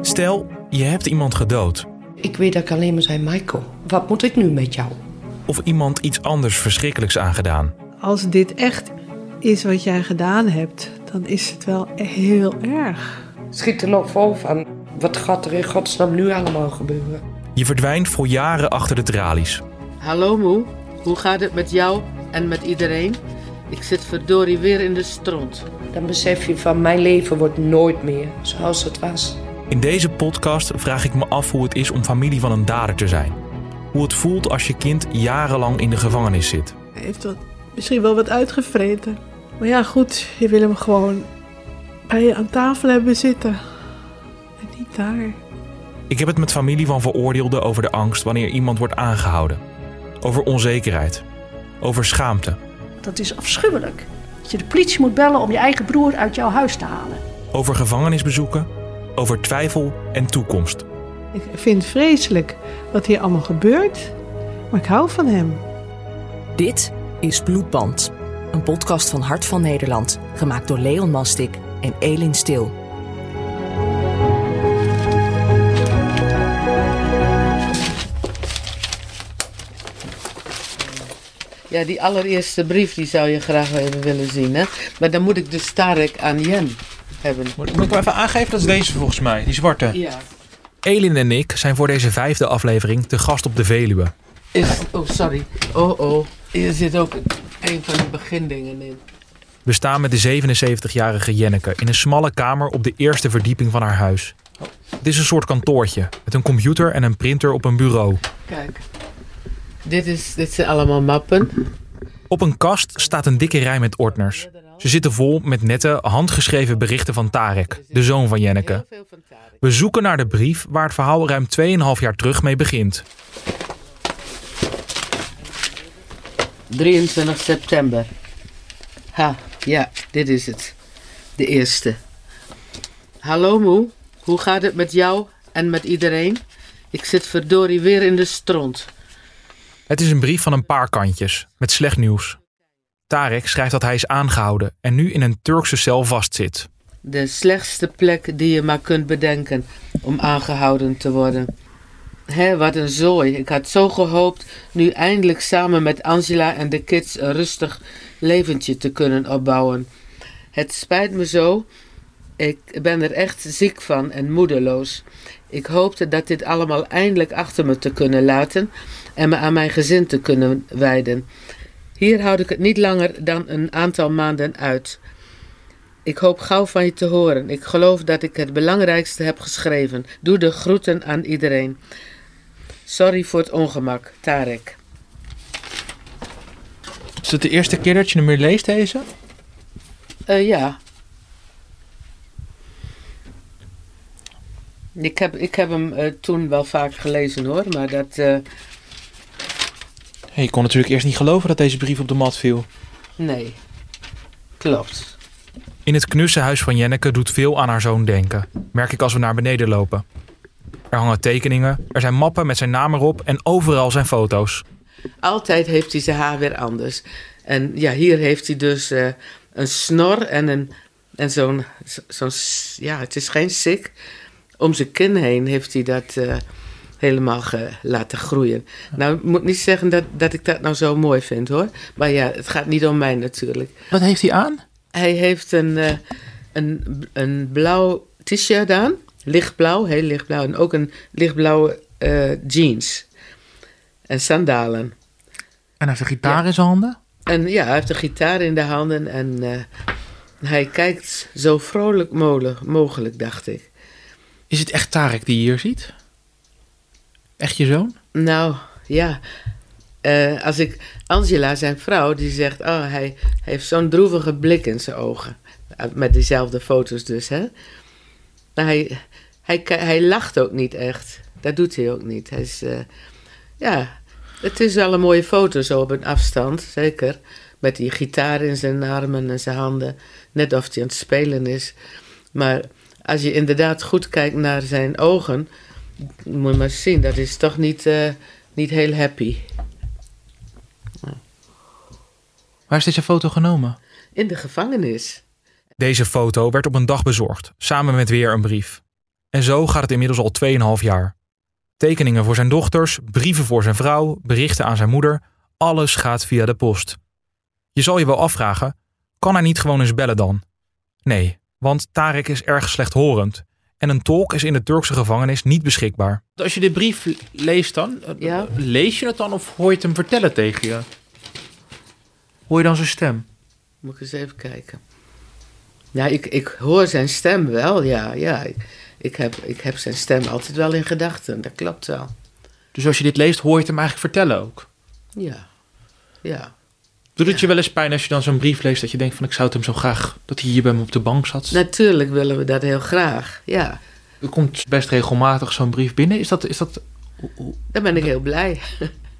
Stel, je hebt iemand gedood. Ik weet dat ik alleen maar zei, Michael, wat moet ik nu met jou? Of iemand iets anders verschrikkelijks aangedaan. Als dit echt is wat jij gedaan hebt, dan is het wel heel erg. Schiet er nog vol van. Wat gaat er in godsnaam nu allemaal gebeuren? Je verdwijnt voor jaren achter de tralies. Hallo moe, hoe gaat het met jou en met iedereen? Ik zit verdorie weer in de stront. Dan besef je van mijn leven wordt nooit meer zoals het was. In deze podcast vraag ik me af hoe het is om familie van een dader te zijn. Hoe het voelt als je kind jarenlang in de gevangenis zit. Hij heeft wat, misschien wel wat uitgevreten. Maar ja, goed, je wil hem gewoon bij je aan tafel hebben zitten. En niet daar. Ik heb het met familie van veroordeelden over de angst wanneer iemand wordt aangehouden. Over onzekerheid. Over schaamte. Dat is afschuwelijk. Dat je de politie moet bellen om je eigen broer uit jouw huis te halen. Over gevangenisbezoeken. Over twijfel en toekomst. Ik vind het vreselijk wat hier allemaal gebeurt. Maar ik hou van hem. Dit is Bloedband. Een podcast van Hart van Nederland. Gemaakt door Leon Mastik en Elin Stil. Ja, die allereerste brief die zou je graag even willen zien, hè? Maar dan moet ik dus Tarek aan Jen hebben. Moet, moet ik maar even aangeven? Dat is deze volgens mij, die zwarte. Ja. Elin en ik zijn voor deze vijfde aflevering te gast op de Veluwe. Is, oh, sorry. Oh, oh. Hier zit ook een van de begindingen in. We staan met de 77-jarige Jenneke in een smalle kamer op de eerste verdieping van haar huis. Het is een soort kantoortje met een computer en een printer op een bureau. Kijk. Dit, is, dit zijn allemaal mappen. Op een kast staat een dikke rij met ordners. Ze zitten vol met nette, handgeschreven berichten van Tarek, de zoon van Jenneke. We zoeken naar de brief waar het verhaal ruim 2,5 jaar terug mee begint. 23 september. Ha, ja, dit is het. De eerste. Hallo moe, hoe gaat het met jou en met iedereen? Ik zit verdorie weer in de stront. Het is een brief van een paar kantjes, met slecht nieuws. Tarek schrijft dat hij is aangehouden en nu in een Turkse cel vastzit. De slechtste plek die je maar kunt bedenken om aangehouden te worden. Hé, wat een zooi. Ik had zo gehoopt nu eindelijk samen met Angela en de kids een rustig leventje te kunnen opbouwen. Het spijt me zo. Ik ben er echt ziek van en moedeloos. Ik hoopte dat dit allemaal eindelijk achter me te kunnen laten en me aan mijn gezin te kunnen wijden. Hier houd ik het niet langer dan een aantal maanden uit. Ik hoop gauw van je te horen. Ik geloof dat ik het belangrijkste heb geschreven. Doe de groeten aan iedereen. Sorry voor het ongemak, Tarek. Is het de eerste keer dat je hem weer leest, deze? Eh, ja. Ik heb, ik heb hem eh, toen wel vaak gelezen hoor, maar dat. eh, Hey, je kon natuurlijk eerst niet geloven dat deze brief op de mat viel. nee. Klopt. In het knusse huis van Jenneke doet veel aan haar zoon denken, merk ik als we naar beneden lopen. Er hangen tekeningen, er zijn mappen met zijn naam erop en overal zijn foto's. Altijd heeft hij zijn haar weer anders. En ja, hier heeft hij dus eh, een snor en, een, en zo'n, zo'n. Ja, het is geen sik. Om zijn kin heen heeft hij dat eh, helemaal ge- laten groeien. Nou, ik moet niet zeggen dat, dat ik dat nou zo mooi vind hoor. Maar ja, het gaat niet om mij natuurlijk. Wat heeft hij aan? Hij heeft een, eh, een, een blauw t-shirt aan. Lichtblauw, heel lichtblauw. En ook een lichtblauwe eh, jeans. En sandalen. En hij heeft een gitaar Ja. in zijn handen. En ja, hij heeft een gitaar in de handen. En hij kijkt zo vrolijk mogelijk, dacht ik. Is het echt Tarek die je hier ziet? Echt je zoon? Nou, ja. Eh, als ik... Angela, zijn vrouw, die zegt... Oh, hij heeft zo'n droevige blik in zijn ogen. Eh, Met diezelfde foto's dus, hè. Maar hij, hij, ki- hij lacht ook niet echt. Dat doet hij ook niet. Hij is... eh, ja, het is wel een mooie foto zo op een afstand, zeker. Met die gitaar in zijn armen en zijn handen. Net of hij aan het spelen is. Maar als je inderdaad goed kijkt naar zijn ogen... Moet je maar zien, dat is toch niet, eh, niet heel happy. Waar is deze foto genomen? In de gevangenis. Deze foto werd op een dag bezorgd, samen met weer een brief. En zo gaat het inmiddels al 2,5 jaar. Tekeningen voor zijn dochters, brieven voor zijn vrouw, berichten aan zijn moeder, alles gaat via de post. Je zal je wel afvragen, kan hij niet gewoon eens bellen dan? Nee, want Tarek is erg slechthorend en een tolk is in de Turkse gevangenis niet beschikbaar. Als je de brief leest dan, eh, Ja. lees je het dan of hoor je het hem vertellen tegen je? Hoor je dan zijn stem? Moet ik eens even kijken. Ja, ik, ik hoor zijn stem wel, ja. ja. Ik, ik, heb, ik heb zijn stem altijd wel in gedachten, dat klopt wel. Dus als je dit leest, hoor je het hem eigenlijk vertellen ook. Ja, ja. Doet het je wel eens pijn als je dan zo'n brief leest dat je denkt van ik zou het hem zo graag dat hij hier bij me op de bank zat? Natuurlijk willen we dat heel graag, ja. Er komt best regelmatig zo'n brief binnen. Is dat, is dat Daar ben ik heel blij.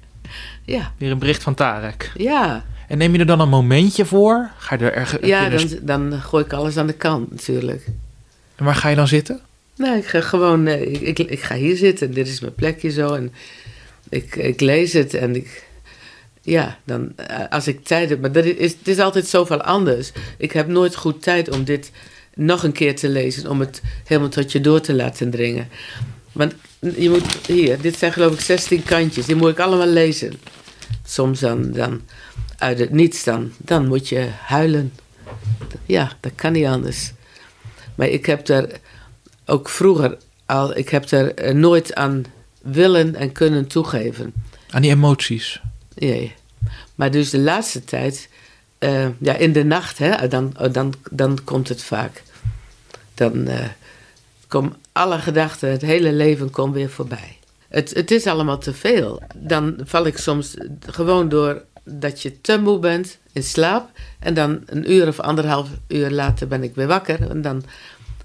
ja, weer een bericht van Tarek? ja. En neem je er dan een momentje voor? Ga je er ergens... heb Ja, dan, dan gooi ik alles aan de kant natuurlijk. En waar ga je dan zitten? Nee, ik ga gewoon, eh, ik, ik, ik ga hier zitten. Dit is mijn plekje zo. En ik, ik lees het en ik, ja, dan eh, als ik tijd heb. Maar dat is, het is altijd zoveel anders. Ik heb nooit goed tijd om dit nog een keer te lezen. Om het helemaal tot je door te laten dringen. Want je moet, hier, dit zijn geloof ik 16 kantjes. Die moet ik allemaal lezen. Soms dan, dan uit het niets dan, dan moet je huilen. Ja, dat kan niet anders. Maar ik heb daar ook vroeger al, ik heb er eh, nooit aan willen en kunnen toegeven. Aan die emoties. Nee. Maar dus de laatste tijd, eh, ja, in de nacht, hè, dan, dan, dan komt het vaak. Dan uh, komen alle gedachten, het hele leven komt weer voorbij. Het, het is allemaal te veel. Dan val ik soms gewoon door dat je te moe bent in slaap. En dan een uur of anderhalf uur later ben ik weer wakker. En dan,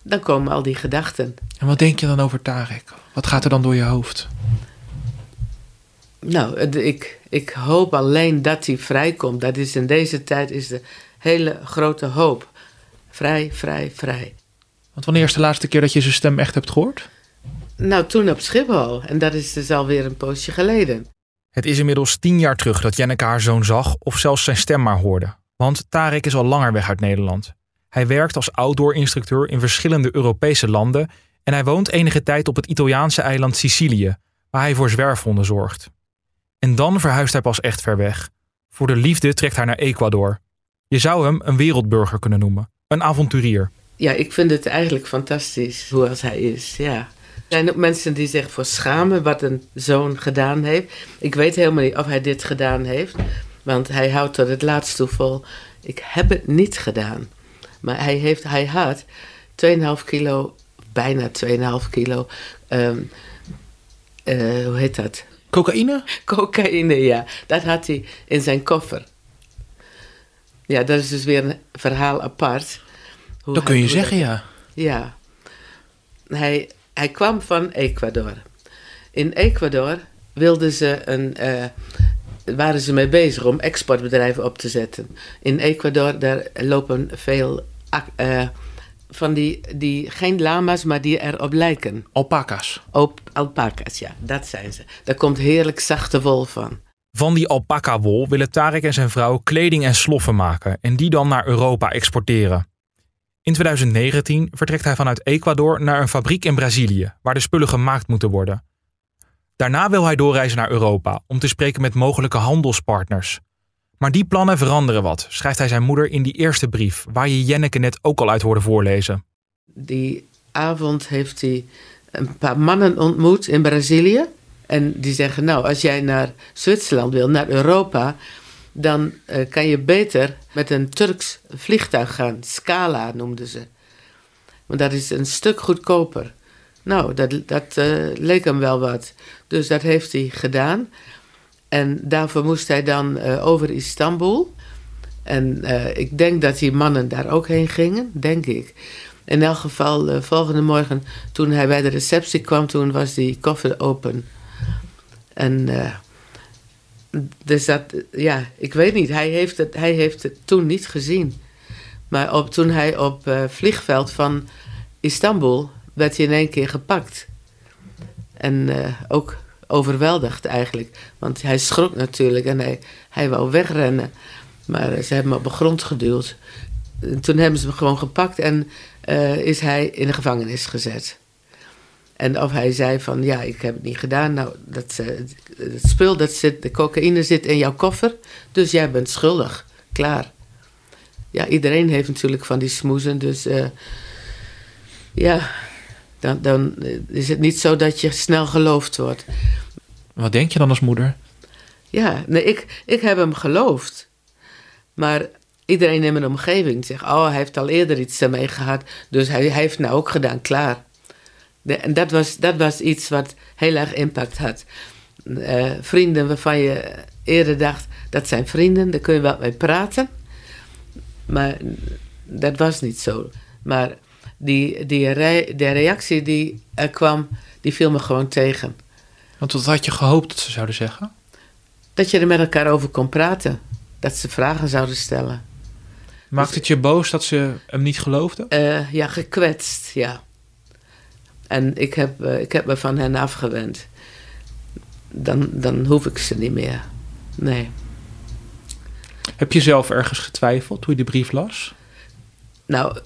dan komen al die gedachten. En wat denk je dan over Tarek? Wat gaat er dan door je hoofd? Nou, ik, ik hoop alleen dat hij vrijkomt. Dat is in deze tijd is de hele grote hoop. Vrij, vrij, vrij. Want wanneer is de laatste keer dat je zijn stem echt hebt gehoord? Nou, toen op Schiphol. En dat is dus alweer een poosje geleden. Het is inmiddels tien jaar terug dat Jenneke haar zoon zag of zelfs zijn stem maar hoorde. Want Tarek is al langer weg uit Nederland. Hij werkt als outdoor-instructeur in verschillende Europese landen en hij woont enige tijd op het Italiaanse eiland Sicilië, waar hij voor zwerfhonden zorgt. En dan verhuist hij pas echt ver weg. Voor de liefde trekt hij naar Ecuador. Je zou hem een wereldburger kunnen noemen, een avonturier. Ja, ik vind het eigenlijk fantastisch hoe als hij is. Ja. Er zijn ook mensen die zich voor schamen wat een zoon gedaan heeft. Ik weet helemaal niet of hij dit gedaan heeft. Want hij houdt tot het laatst toe vol. Ik heb het niet gedaan. Maar hij, heeft, hij had 2,5 kilo, bijna 2,5 kilo. ehm, eh, hoe heet dat? Cocaïne? Cocaïne, ja. Dat had hij in zijn koffer. Ja, dat is dus weer een verhaal apart. Hoe Dat kun je zeggen, ja. ja. Hij, hij kwam van Ecuador. In Ecuador wilden ze een, eh, waren ze mee bezig om exportbedrijven op te zetten. In Ecuador daar lopen veel eh, van die, die, geen lama's, maar die erop lijken. Alpaca's. Op alpaca's, ja, dat zijn ze. Daar komt heerlijk zachte wol van. Van die alpaca-wol willen Tarek en zijn vrouw kleding en sloffen maken en die dan naar Europa exporteren. In 2019 vertrekt hij vanuit Ecuador naar een fabriek in Brazilië, waar de spullen gemaakt moeten worden. Daarna wil hij doorreizen naar Europa om te spreken met mogelijke handelspartners. Maar die plannen veranderen wat, schrijft hij zijn moeder in die eerste brief, waar je Jenneke net ook al uit hoorde voorlezen. Die avond heeft hij een paar mannen ontmoet in Brazilië. En die zeggen, nou, als jij naar Zwitserland wil, naar Europa... dan eh, kan je beter met een Turks vliegtuig gaan. Scala noemden ze. Want dat is een stuk goedkoper. Nou, dat, dat eh, leek hem wel wat. Dus dat heeft hij gedaan. En daarvoor moest hij dan eh, over Istanbul. En eh, ik denk dat die mannen daar ook heen gingen, denk ik. In elk geval, de volgende morgen, toen hij bij de receptie kwam, toen was die koffer open. En eh, dus dat, ja, ik weet niet, hij heeft het, hij heeft het toen niet gezien. Maar op, toen hij op eh vliegveld van Istanbul werd hij in één keer gepakt. En eh, ook overweldigd eigenlijk. Want hij schrok natuurlijk en hij, hij wou wegrennen. Maar ze hebben hem op de grond geduwd. toen hebben ze hem gewoon gepakt en eh, is hij in de gevangenis gezet. En of hij zei van, ja, ik heb het niet gedaan. Nou, dat, eh, het spul, dat zit, de cocaïne zit in jouw koffer. Dus jij bent schuldig. Klaar. Ja, iedereen heeft natuurlijk van die smoezen. Dus eh, ja, dan, dan is het niet zo dat je snel geloofd wordt. Wat denk je dan als moeder? Ja, nee, ik, ik heb hem geloofd. Maar iedereen in mijn omgeving zegt: Oh, hij heeft al eerder iets ermee gehad. Dus hij, hij heeft nou ook gedaan, klaar. En dat was, dat was iets wat heel erg impact had. Eh, vrienden waarvan je eerder dacht: dat zijn vrienden, daar kun je wel mee praten. Maar dat was niet zo. Maar die, die de reactie die er kwam, die viel me gewoon tegen. Want wat had je gehoopt dat ze zouden zeggen? Dat je er met elkaar over kon praten. Dat ze vragen zouden stellen. Maakt het je boos dat ze hem niet geloofden? Uh, ja, gekwetst, ja. En ik heb, uh, ik heb me van hen afgewend. Dan, dan hoef ik ze niet meer. Nee. Heb je zelf ergens getwijfeld toen je de brief las? Nou,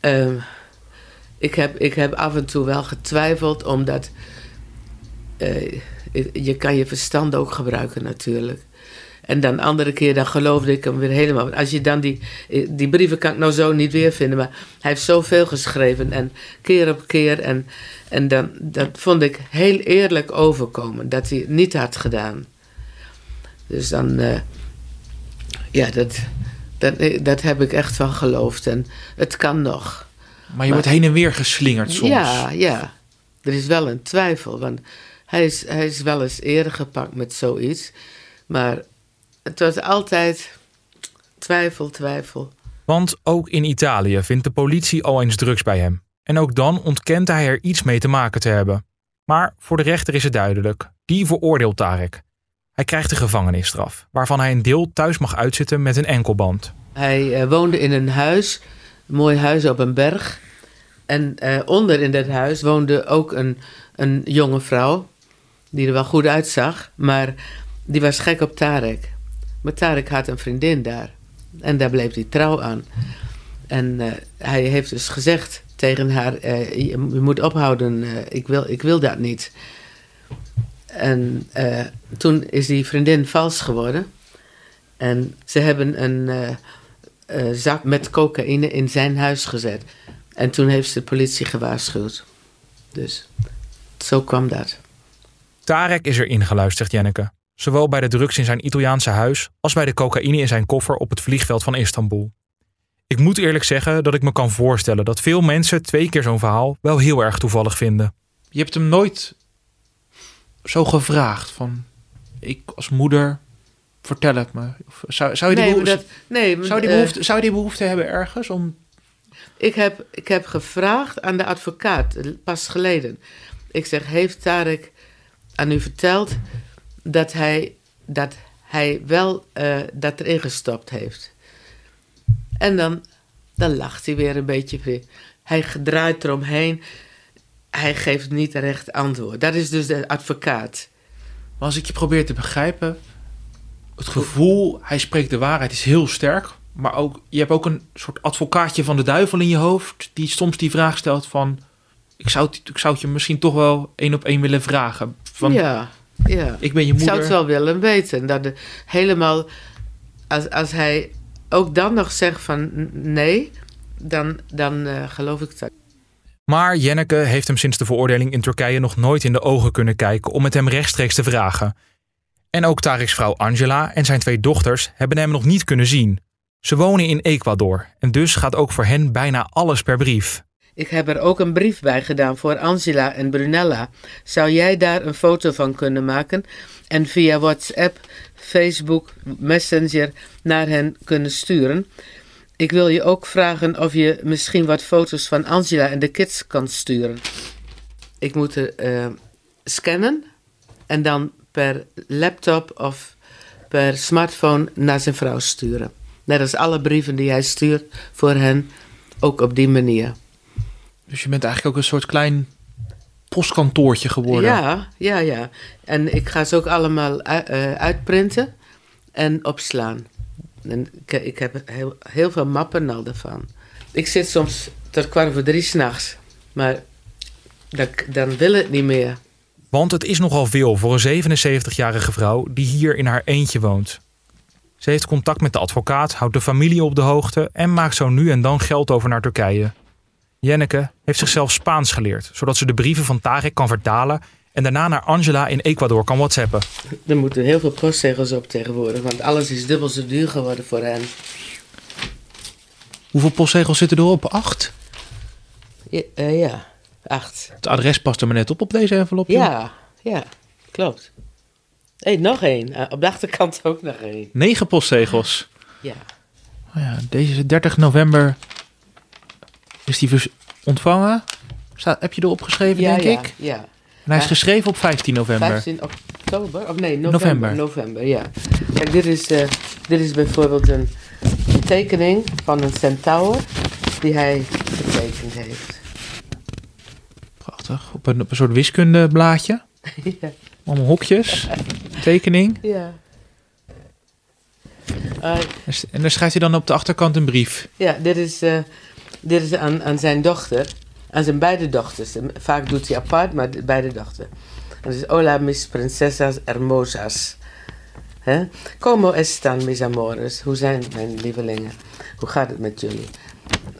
uh, ik, heb, ik heb af en toe wel getwijfeld, omdat uh, je kan je verstand ook gebruiken natuurlijk. En dan andere keer, dan geloofde ik hem weer helemaal. Als je dan die, die brieven kan ik nou zo niet weer vinden, maar hij heeft zoveel geschreven en keer op keer. En, en dan, dat vond ik heel eerlijk overkomen, dat hij het niet had gedaan. Dus dan, uh, ja, dat, dat, dat heb ik echt van geloofd. En het kan nog. Maar je maar, wordt heen en weer geslingerd soms. Ja, ja. Er is wel een twijfel, want hij is, hij is wel eens eerder gepakt met zoiets. Maar het was altijd twijfel, twijfel. Want ook in Italië vindt de politie al eens drugs bij hem. En ook dan ontkent hij er iets mee te maken te hebben. Maar voor de rechter is het duidelijk. Die veroordeelt Tarek. Hij krijgt een gevangenisstraf, waarvan hij een deel thuis mag uitzitten met een enkelband. Hij uh, woonde in een huis, een mooi huis op een berg. En uh, onder in dat huis woonde ook een, een jonge vrouw, die er wel goed uitzag, maar die was gek op Tarek. Maar Tarek had een vriendin daar. En daar bleef hij trouw aan. En uh, hij heeft dus gezegd tegen haar: uh, je, moet ophouden, uh, ik, wil, ik wil dat niet. En toen is die vriendin vals geworden. En ze hebben een zak met cocaïne in zijn huis gezet. En toen heeft ze de politie gewaarschuwd. Dus zo kwam dat. Tarek is er ingeluisterd, Jenneke. Zowel bij de drugs in zijn Italiaanse huis als bij de cocaïne in zijn koffer op het vliegveld van Istanbul. Ik moet eerlijk zeggen dat ik me kan voorstellen dat veel mensen twee keer zo'n verhaal wel heel erg toevallig vinden. Je hebt hem nooit zo gevraagd van ik als moeder vertel het me. Of zou, zou, je die nee, behoefte, dat, nee, zou, die behoefte, uh, zou je die behoefte hebben ergens om ik heb, ik heb gevraagd aan de advocaat, pas geleden. Ik zeg, heeft Tarek aan u verteld dat hij, dat hij wel uh, dat erin gestopt heeft? En dan, dan lacht hij weer een beetje. Hij draait eromheen. Hij geeft niet recht antwoord. Dat is dus de advocaat. Maar als ik je probeer te begrijpen, het gevoel, hij spreekt de waarheid, is heel sterk. Maar ook, je hebt ook een soort advocaatje van de duivel in je hoofd. Die soms die vraag stelt van... Ik zou, ik zou het je misschien toch wel één op één willen vragen. Van, ja, ja. Ik ben je moeder. Ik zou het wel willen weten. Dat de, helemaal... Als, als hij ook dan nog zegt van nee... Dan, dan uh, geloof ik dat. Maar Jenneke heeft hem sinds de veroordeling in Turkije nog nooit in de ogen kunnen kijken om het hem rechtstreeks te vragen. En ook Tarek's vrouw Angela en zijn twee dochters hebben hem nog niet kunnen zien. Ze wonen in Ecuador en dus gaat ook voor hen bijna alles per brief. Ik heb er ook een brief bij gedaan voor Angela en Brunella. Zou jij daar een foto van kunnen maken en via WhatsApp, Facebook, Messenger naar hen kunnen sturen? Ik wil je ook vragen of je misschien wat foto's van Angela en de kids kan sturen. Ik moet er uh, scannen en dan per laptop of per smartphone naar zijn vrouw sturen. Net als alle brieven die hij stuurt voor hen, ook op die manier. Dus je bent eigenlijk ook een soort klein postkantoortje geworden. Ja, ja, ja. En ik ga ze ook allemaal uitprinten en opslaan. En ik, ik heb heel, heel veel mappen al ervan. Ik zit soms tot kwart voor drie s'nachts. Maar dat, dan wil het niet meer. Want het is nogal veel voor een 77-jarige vrouw die hier in haar eentje woont. Ze heeft contact met de advocaat, houdt de familie op de hoogte en maakt zo nu en dan geld over naar Turkije. Jenneke heeft zichzelf Spaans geleerd, zodat ze de brieven van Tarek kan vertalen en daarna naar Angela in Ecuador kan whatsappen. Er moeten heel veel postzegels op tegenwoordig, want alles is dubbel zo duur geworden voor hen. Hoeveel postzegels zitten erop? Acht? Ja, eh, ja acht. Het adres past er maar net op op deze envelop. Ja, ja, klopt. Hé, nog één. Eh, op de achterkant ook nog één. Negen postzegels. Ja. Oh ja, deze is 30 november. Is die ontvangen? Staat, heb je erop geschreven, ja, denk ja, ik? Ja. En hij is geschreven op 15 november. 15 oktober? Of nee, november. November. November, ja. Kijk, dit is, eh, dit is bijvoorbeeld een, een tekening van een centaur die hij getekend heeft. Prachtig. Op een, op een soort wiskundeblaadje. ja. Allemaal hokjes. Tekening. Ja. En dan schrijft hij dan op de achterkant een brief. ja, dit is, eh, dit is aan, aan zijn dochter. Aan zijn beide dochters. En Vaak doet hij apart, maar de- beide dochters. Dat Hola mis princesas hermosas. Hè? Como están mis amores? Hoe zijn mijn lievelingen? Hoe gaat het met jullie?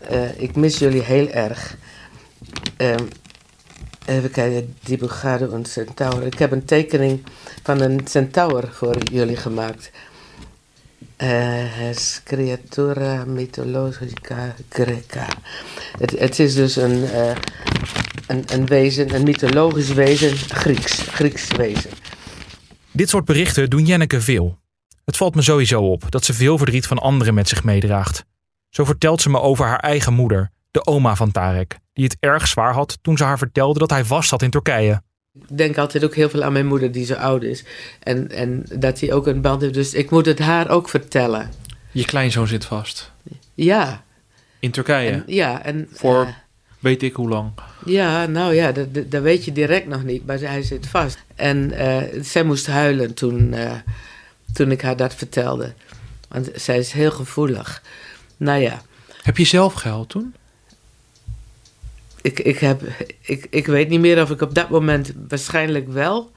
Eh, ik mis jullie heel erg. Ehm, even kijken, dibujado een centaur. Ik heb een tekening van een centaur voor jullie gemaakt. Es criatura mythologica greca. Het, het is dus een, eh, een, een wezen, een mythologisch wezen, Grieks, Grieks wezen. Dit soort berichten doen Jenneke veel. Het valt me sowieso op dat ze veel verdriet van anderen met zich meedraagt. Zo vertelt ze me over haar eigen moeder, de oma van Tarek, die het erg zwaar had toen ze haar vertelde dat hij vast zat in Turkije. Ik denk altijd ook heel veel aan mijn moeder die zo oud is. En, en dat hij ook een band heeft. Dus ik moet het haar ook vertellen. Je kleinzoon zit vast. Ja. In Turkije. En, ja, en, Voor- eh, Weet ik hoe lang. ja, nou ja, dat, dat, dat weet je direct nog niet. Maar hij zit vast. En eh, zij moest huilen toen, eh, toen ik haar dat vertelde. Want zij is heel gevoelig. Nou ja, Heb je zelf gehuild toen? Ik, ik, heb, ik, ik weet niet meer of ik op dat moment waarschijnlijk wel.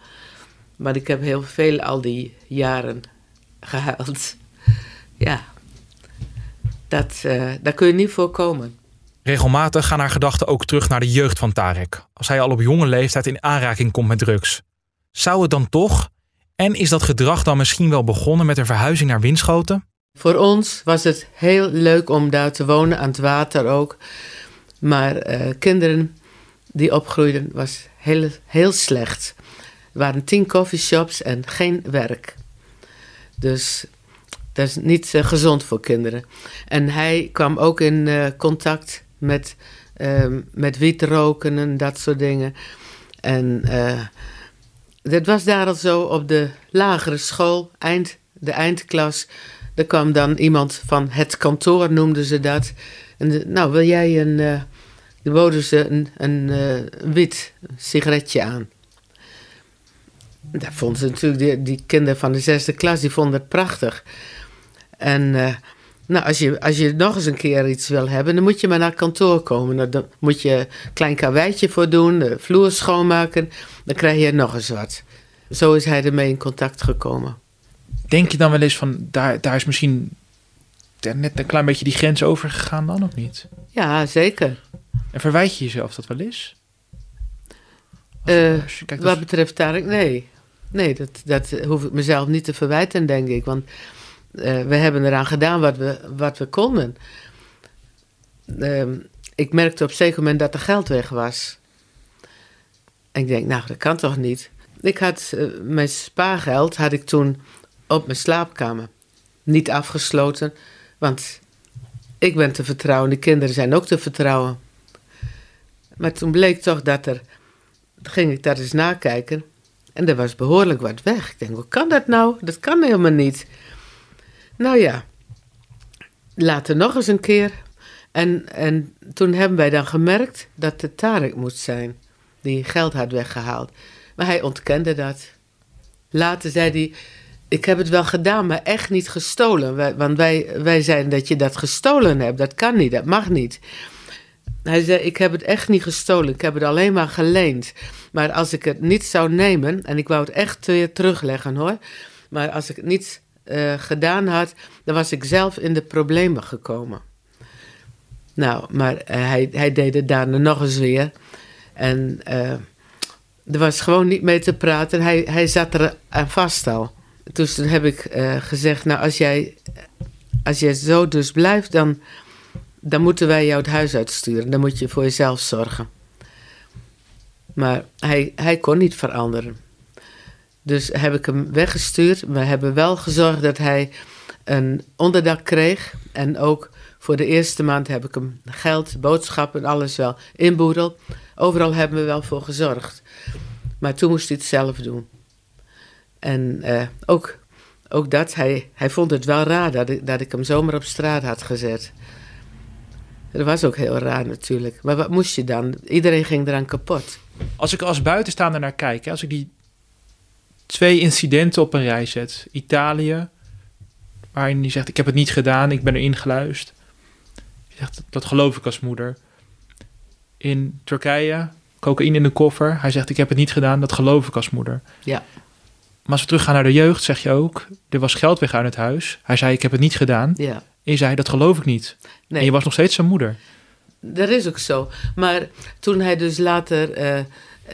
Maar ik heb heel veel al die jaren gehuild. Ja, dat, eh, dat kun je niet voorkomen. Regelmatig gaan haar gedachten ook terug naar de jeugd van Tarek, als hij al op jonge leeftijd in aanraking komt met drugs. Zou het dan toch? En is dat gedrag dan misschien wel begonnen met een verhuizing naar Winschoten? Voor ons was het heel leuk om daar te wonen, aan het water ook. Maar eh, kinderen die opgroeiden was heel, heel slecht. Er waren tien coffeeshops en geen werk. Dus dat is niet eh, gezond voor kinderen. En hij kwam ook in eh, contact met, ehm met wietroken en dat soort dingen. En dat was daar al zo op de lagere school, eind, de eindklas. Er kwam dan iemand van het kantoor, noemden ze dat. En de- nou, wil jij een. eh dan boden ze eh, een wit sigaretje aan. Dat vonden ze natuurlijk, die, die kinderen van de zesde klas, die vonden het prachtig. En eh, nou, als je, als je nog eens een keer iets wil hebben, dan moet je maar naar kantoor komen. Nou, Dan moet je een klein karweitje voor doen, de vloer schoonmaken. Dan krijg je nog eens wat. Zo is hij ermee in contact gekomen. Denk je dan wel eens van, daar, daar is misschien net een klein beetje die grens over gegaan dan of niet? Ja, zeker. En verwijt je jezelf dat wel eens? Eh, Als kijkt Wat als- betreft Tarek, nee. Nee, dat, dat hoef ik mezelf niet te verwijten, denk ik. Want eh, we hebben eraan gedaan wat we, wat we konden. Ehm, ik merkte op een zeker moment dat er geld weg was. En ik denk, nou, dat kan toch niet? Ik had eh, mijn spaargeld had ik toen op mijn slaapkamer. Niet afgesloten, want ik ben te vertrouwen. De kinderen zijn ook te vertrouwen. Maar toen bleek toch dat er ging ik dat eens nakijken. En er was behoorlijk wat weg. Ik denk, hoe kan dat nou? Dat kan helemaal niet. Nou ja, later nog eens een keer. En, en toen hebben wij dan gemerkt dat het Tarek moest zijn. Die geld had weggehaald. Maar hij ontkende dat. Later zei hij, ik heb het wel gedaan, maar echt niet gestolen. Want wij, wij zeiden dat je dat gestolen hebt. Dat kan niet, dat mag niet. Hij zei, ik heb het echt niet gestolen. Ik heb het alleen maar geleend. Maar als ik het niet zou nemen, en ik wou het echt weer terugleggen hoor. Maar als ik het niet eh, gedaan had, dan was ik zelf in de problemen gekomen. Nou, maar eh, hij, hij deed het daarna nog eens weer. En eh, er was gewoon niet mee te praten. Hij, hij zat er aan vast al. Dus toen heb ik eh, gezegd, nou als jij, als jij zo dus blijft, dan, dan moeten wij jou het huis uitsturen. Dan moet je voor jezelf zorgen. Maar hij, hij kon niet veranderen. Dus heb ik hem weggestuurd. We hebben wel gezorgd dat hij een onderdak kreeg. En ook voor de eerste maand heb ik hem geld, boodschappen, alles wel inboedeld. Overal hebben we wel voor gezorgd. Maar toen moest hij het zelf doen. En eh, ook, ook dat, hij, hij vond het wel raar dat ik, dat ik hem zomaar op straat had gezet. Dat was ook heel raar natuurlijk. Maar wat moest je dan? Iedereen ging eraan kapot. Als ik als buitenstaander naar kijk, hè, als ik die twee incidenten op een rij zet. Italië, waarin hij zegt, ik heb het niet gedaan, ik ben erin geluisterd. Zegt, dat geloof ik als moeder. In Turkije, cocaïne in de koffer. Hij zegt, ik heb het niet gedaan, dat geloof ik als moeder. Ja. Maar als we teruggaan naar de jeugd, zeg je ook, er was geld weg uit het huis. Hij zei, ik heb het niet gedaan. Ja. En je zei, dat geloof ik niet. Nee. En je was nog steeds zijn moeder. Dat is ook zo. Maar toen hij dus later eh,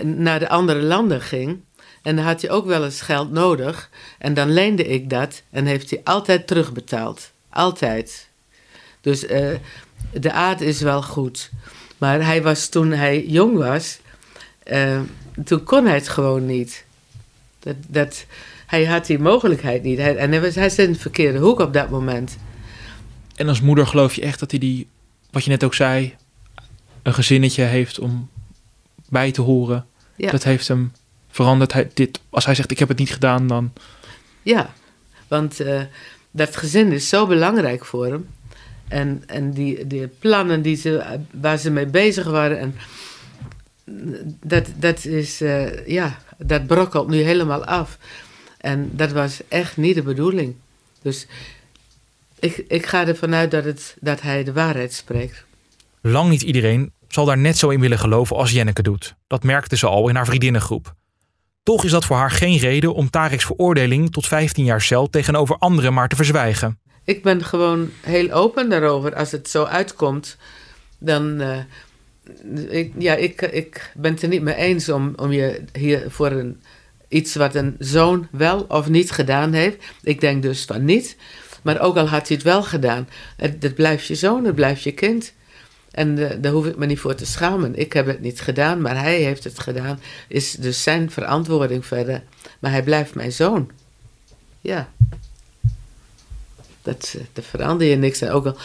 naar de andere landen ging. En dan had hij ook wel eens geld nodig. En dan leende ik dat. En heeft hij altijd terugbetaald. Altijd. Dus eh, de aard is wel goed. Maar hij was toen hij jong was. eh, toen kon hij het gewoon niet. Dat, dat, hij had die mogelijkheid niet. Hij, en hij, was, hij zat in de verkeerde hoek op dat moment. En als moeder geloof je echt dat hij die, wat je net ook zei, een gezinnetje heeft om bij te horen. Ja. Dat heeft hem veranderd. Hij, dit, als hij zegt, ik heb het niet gedaan, dan... Ja, want eh, dat gezin is zo belangrijk voor hem. En, en die, die plannen die ze, waar ze mee bezig waren, en dat, dat, is, eh, ja, dat brokkelt nu helemaal af. En dat was echt niet de bedoeling. Dus ik, ik ga ervan uit dat, het, dat hij de waarheid spreekt. Lang niet iedereen zal daar net zo in willen geloven als Jenneke doet. Dat merkte ze al in haar vriendinnengroep. Toch is dat voor haar geen reden om Tarek's veroordeling tot 15 jaar cel tegenover anderen maar te verzwijgen. Ik ben gewoon heel open daarover. Als het zo uitkomt, dan. eh, ja, ik, ik ben het er niet mee eens om, om je hier voor een, iets wat een zoon wel of niet gedaan heeft. Ik denk dus van niet. Maar ook al had hij het wel gedaan, het, het blijft je zoon, het blijft je kind. En eh, daar hoef ik me niet voor te schamen. Ik heb het niet gedaan, maar hij heeft het gedaan. Is dus zijn verantwoording verder. Maar hij blijft mijn zoon. Ja. Dat, eh, daar verander je niks. Ook al,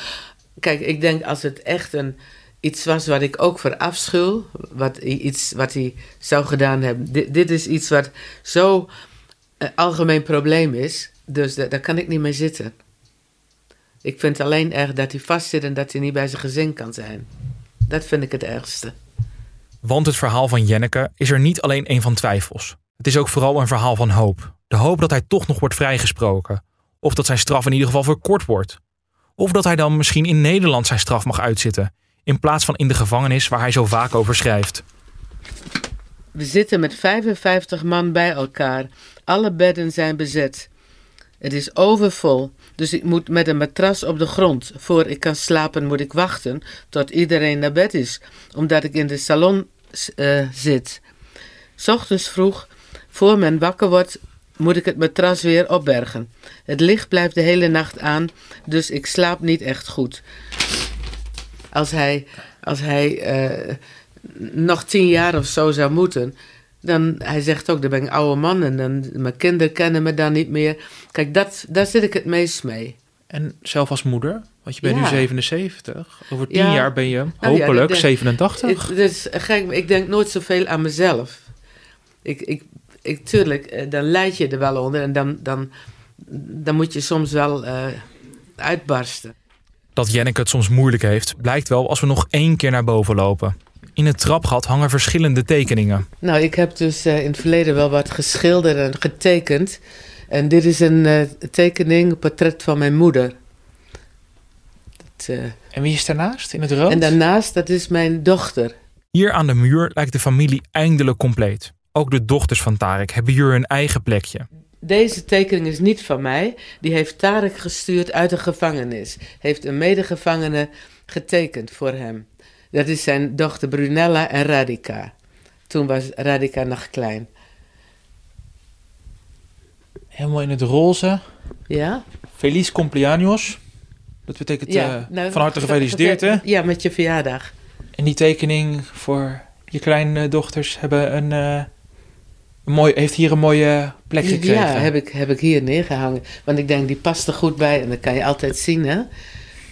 kijk, ik denk als het echt een, iets was wat ik ook verafschuw, wat, iets wat hij zou gedaan hebben. Dit, is iets wat zo een algemeen probleem is, dus da- daar kan ik niet mee zitten. Ik vind alleen erg dat hij vastzit en dat hij niet bij zijn gezin kan zijn. Dat vind ik het ergste. Want het verhaal van Jenneke is er niet alleen een van twijfels. Het is ook vooral een verhaal van hoop. De hoop dat hij toch nog wordt vrijgesproken. Of dat zijn straf in ieder geval verkort wordt. Of dat hij dan misschien in Nederland zijn straf mag uitzitten. In plaats van in de gevangenis waar hij zo vaak over schrijft. We zitten met 55 man bij elkaar. Alle bedden zijn bezet. Het is overvol, dus ik moet met een matras op de grond. Voor ik kan slapen moet ik wachten tot iedereen naar bed is, omdat ik in de salon eh, zit. ochtends vroeg, voor men wakker wordt, moet ik het matras weer opbergen. Het licht blijft de hele nacht aan, dus ik slaap niet echt goed. Als hij, als hij eh, nog tien jaar of zo zou moeten, dan, hij zegt ook, dan ben ik een oude man en dan, mijn kinderen kennen me dan niet meer. Kijk, dat, daar zit ik het meest mee. En zelf als moeder, want je bent Ja. nu 77. Over 10 Ja. jaar ben je ja, hopelijk dat- 87. Ik, dus, gek, ik denk nooit zoveel aan mezelf. Ik, ik, ik, tuurlijk, eh, dan leid je er wel onder en dan, dan, dan moet je soms wel eh, uitbarsten. Dat Jenneke het soms moeilijk heeft, blijkt wel als we nog één keer naar boven lopen. In het trapgat hangen verschillende tekeningen. Nou, ik heb dus eh, in het verleden wel wat geschilderd en getekend. En dit is een eh, tekening, een portret van mijn moeder. Dat, eh, En wie is daarnaast in het rood? en daarnaast, dat is mijn dochter. Hier aan de muur lijkt de familie eindelijk compleet. Ook de dochters van Tarek hebben hier hun eigen plekje. Deze tekening is niet van mij. Die heeft Tarek gestuurd uit de gevangenis. Heeft een medegevangene getekend voor hem. Dat is zijn dochter Brunella en Radika. Toen was Radika nog klein. Helemaal in het roze. Ja? Feliz cumpleaños. Dat betekent eh, nou, van harte gefeliciteerd, hè? Ja, met je verjaardag. En die tekening voor je kleindochters hebben een, eh, een mooi, heeft hier een mooie plek gekregen. Ja, heb ik, heb ik hier neergehangen. Want ik denk, die past er goed bij. En dat kan je altijd zien, hè?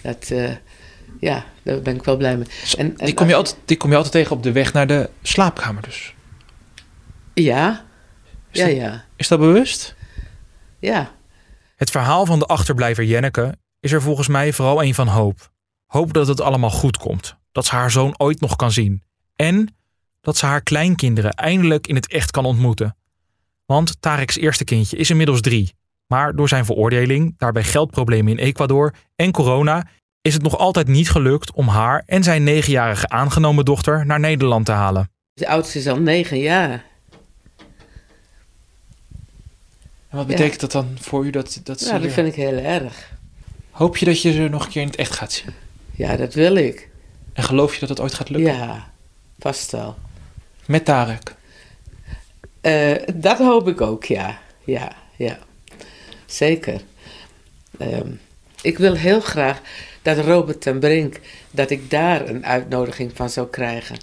Dat, eh, ja, daar ben ik wel blij mee. En, en die, kom je altijd, die kom je altijd tegen op de weg naar de slaapkamer dus. Ja, Is ja, dat- ja. Is dat bewust? Ja, Het verhaal van de achterblijver Jenneke is er volgens mij vooral een van hoop. Hoop dat het allemaal goed komt. Dat ze haar zoon ooit nog kan zien. En dat ze haar kleinkinderen eindelijk in het echt kan ontmoeten. Want Tarek's eerste kindje is inmiddels drie. Maar door zijn veroordeling, daarbij geldproblemen in Ecuador en corona... is het nog altijd niet gelukt om haar en zijn negenjarige aangenomen dochter naar Nederland te halen. de oudste is al negen jaar. En wat Ja. betekent dat dan voor u? Dat, dat ze Ja, dat vind ik heel erg. Hoop je dat je ze nog een keer in het echt gaat zien? Ja, dat wil ik. En geloof je dat het ooit gaat lukken? Ja, vast wel. Met Tarek? Eh, dat hoop ik ook, ja. Ja, ja. Zeker. Ehm, ik wil heel graag dat Robert ten Brink, dat ik daar een uitnodiging van zou krijgen.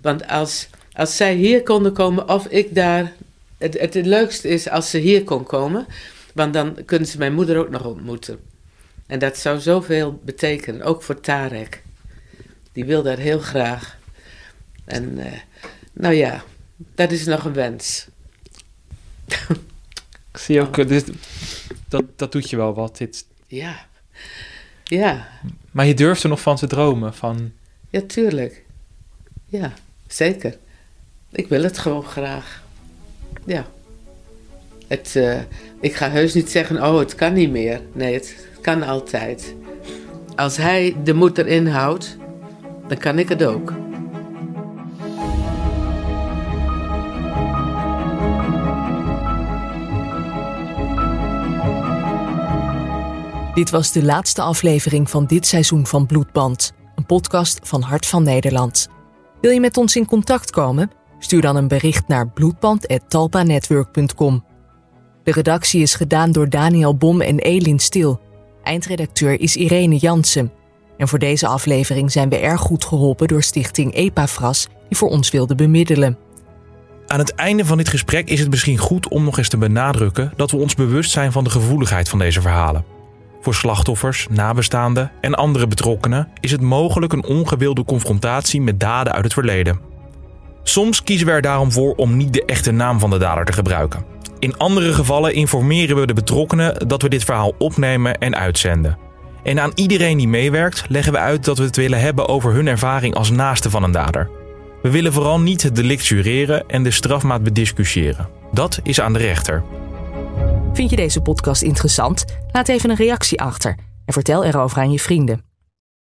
Want als, als zij hier konden komen of ik daar... Het, het, leukste is als ze hier kon komen, want dan kunnen ze mijn moeder ook nog ontmoeten. En dat zou zoveel betekenen, ook voor Tarek. Die wil dat heel graag. En eh, nou ja, dat is nog een wens. Ik zie ook, dit, dat, dat doet je wel wat. Dit. Ja. Ja, Maar je durft er nog van te dromen. Van, ja, tuurlijk. Ja, zeker. Ik wil het gewoon graag. Ja. Het, eh, ik ga heus niet zeggen, oh, het kan niet meer. Nee, het kan altijd. Als hij de moed erin houdt, dan kan ik het ook. Dit was de laatste aflevering van dit seizoen van Bloedband, een podcast van Hart van Nederland. Wil je met ons in contact komen? Stuur dan een bericht naar bloedband.talpanetwork.com. De redactie is gedaan door Daniel Bom en Elin Stil. Eindredacteur is Irene Jansen. En voor deze aflevering zijn we erg goed geholpen door stichting Epafras, die voor ons wilde bemiddelen. Aan het einde van dit gesprek is het misschien goed om nog eens te benadrukken dat we ons bewust zijn van de gevoeligheid van deze verhalen. Voor slachtoffers, nabestaanden en andere betrokkenen is het mogelijk een ongewilde confrontatie met daden uit het verleden. Soms kiezen we er daarom voor om niet de echte naam van de dader te gebruiken. In andere gevallen informeren we de betrokkenen dat we dit verhaal opnemen en uitzenden. En aan iedereen die meewerkt leggen we uit dat we het willen hebben over hun ervaring als naaste van een dader. We willen vooral niet het delict jureren en de strafmaat bediscussiëren. Dat is aan de rechter. Vind je deze podcast interessant? Laat even een reactie achter en vertel erover aan je vrienden.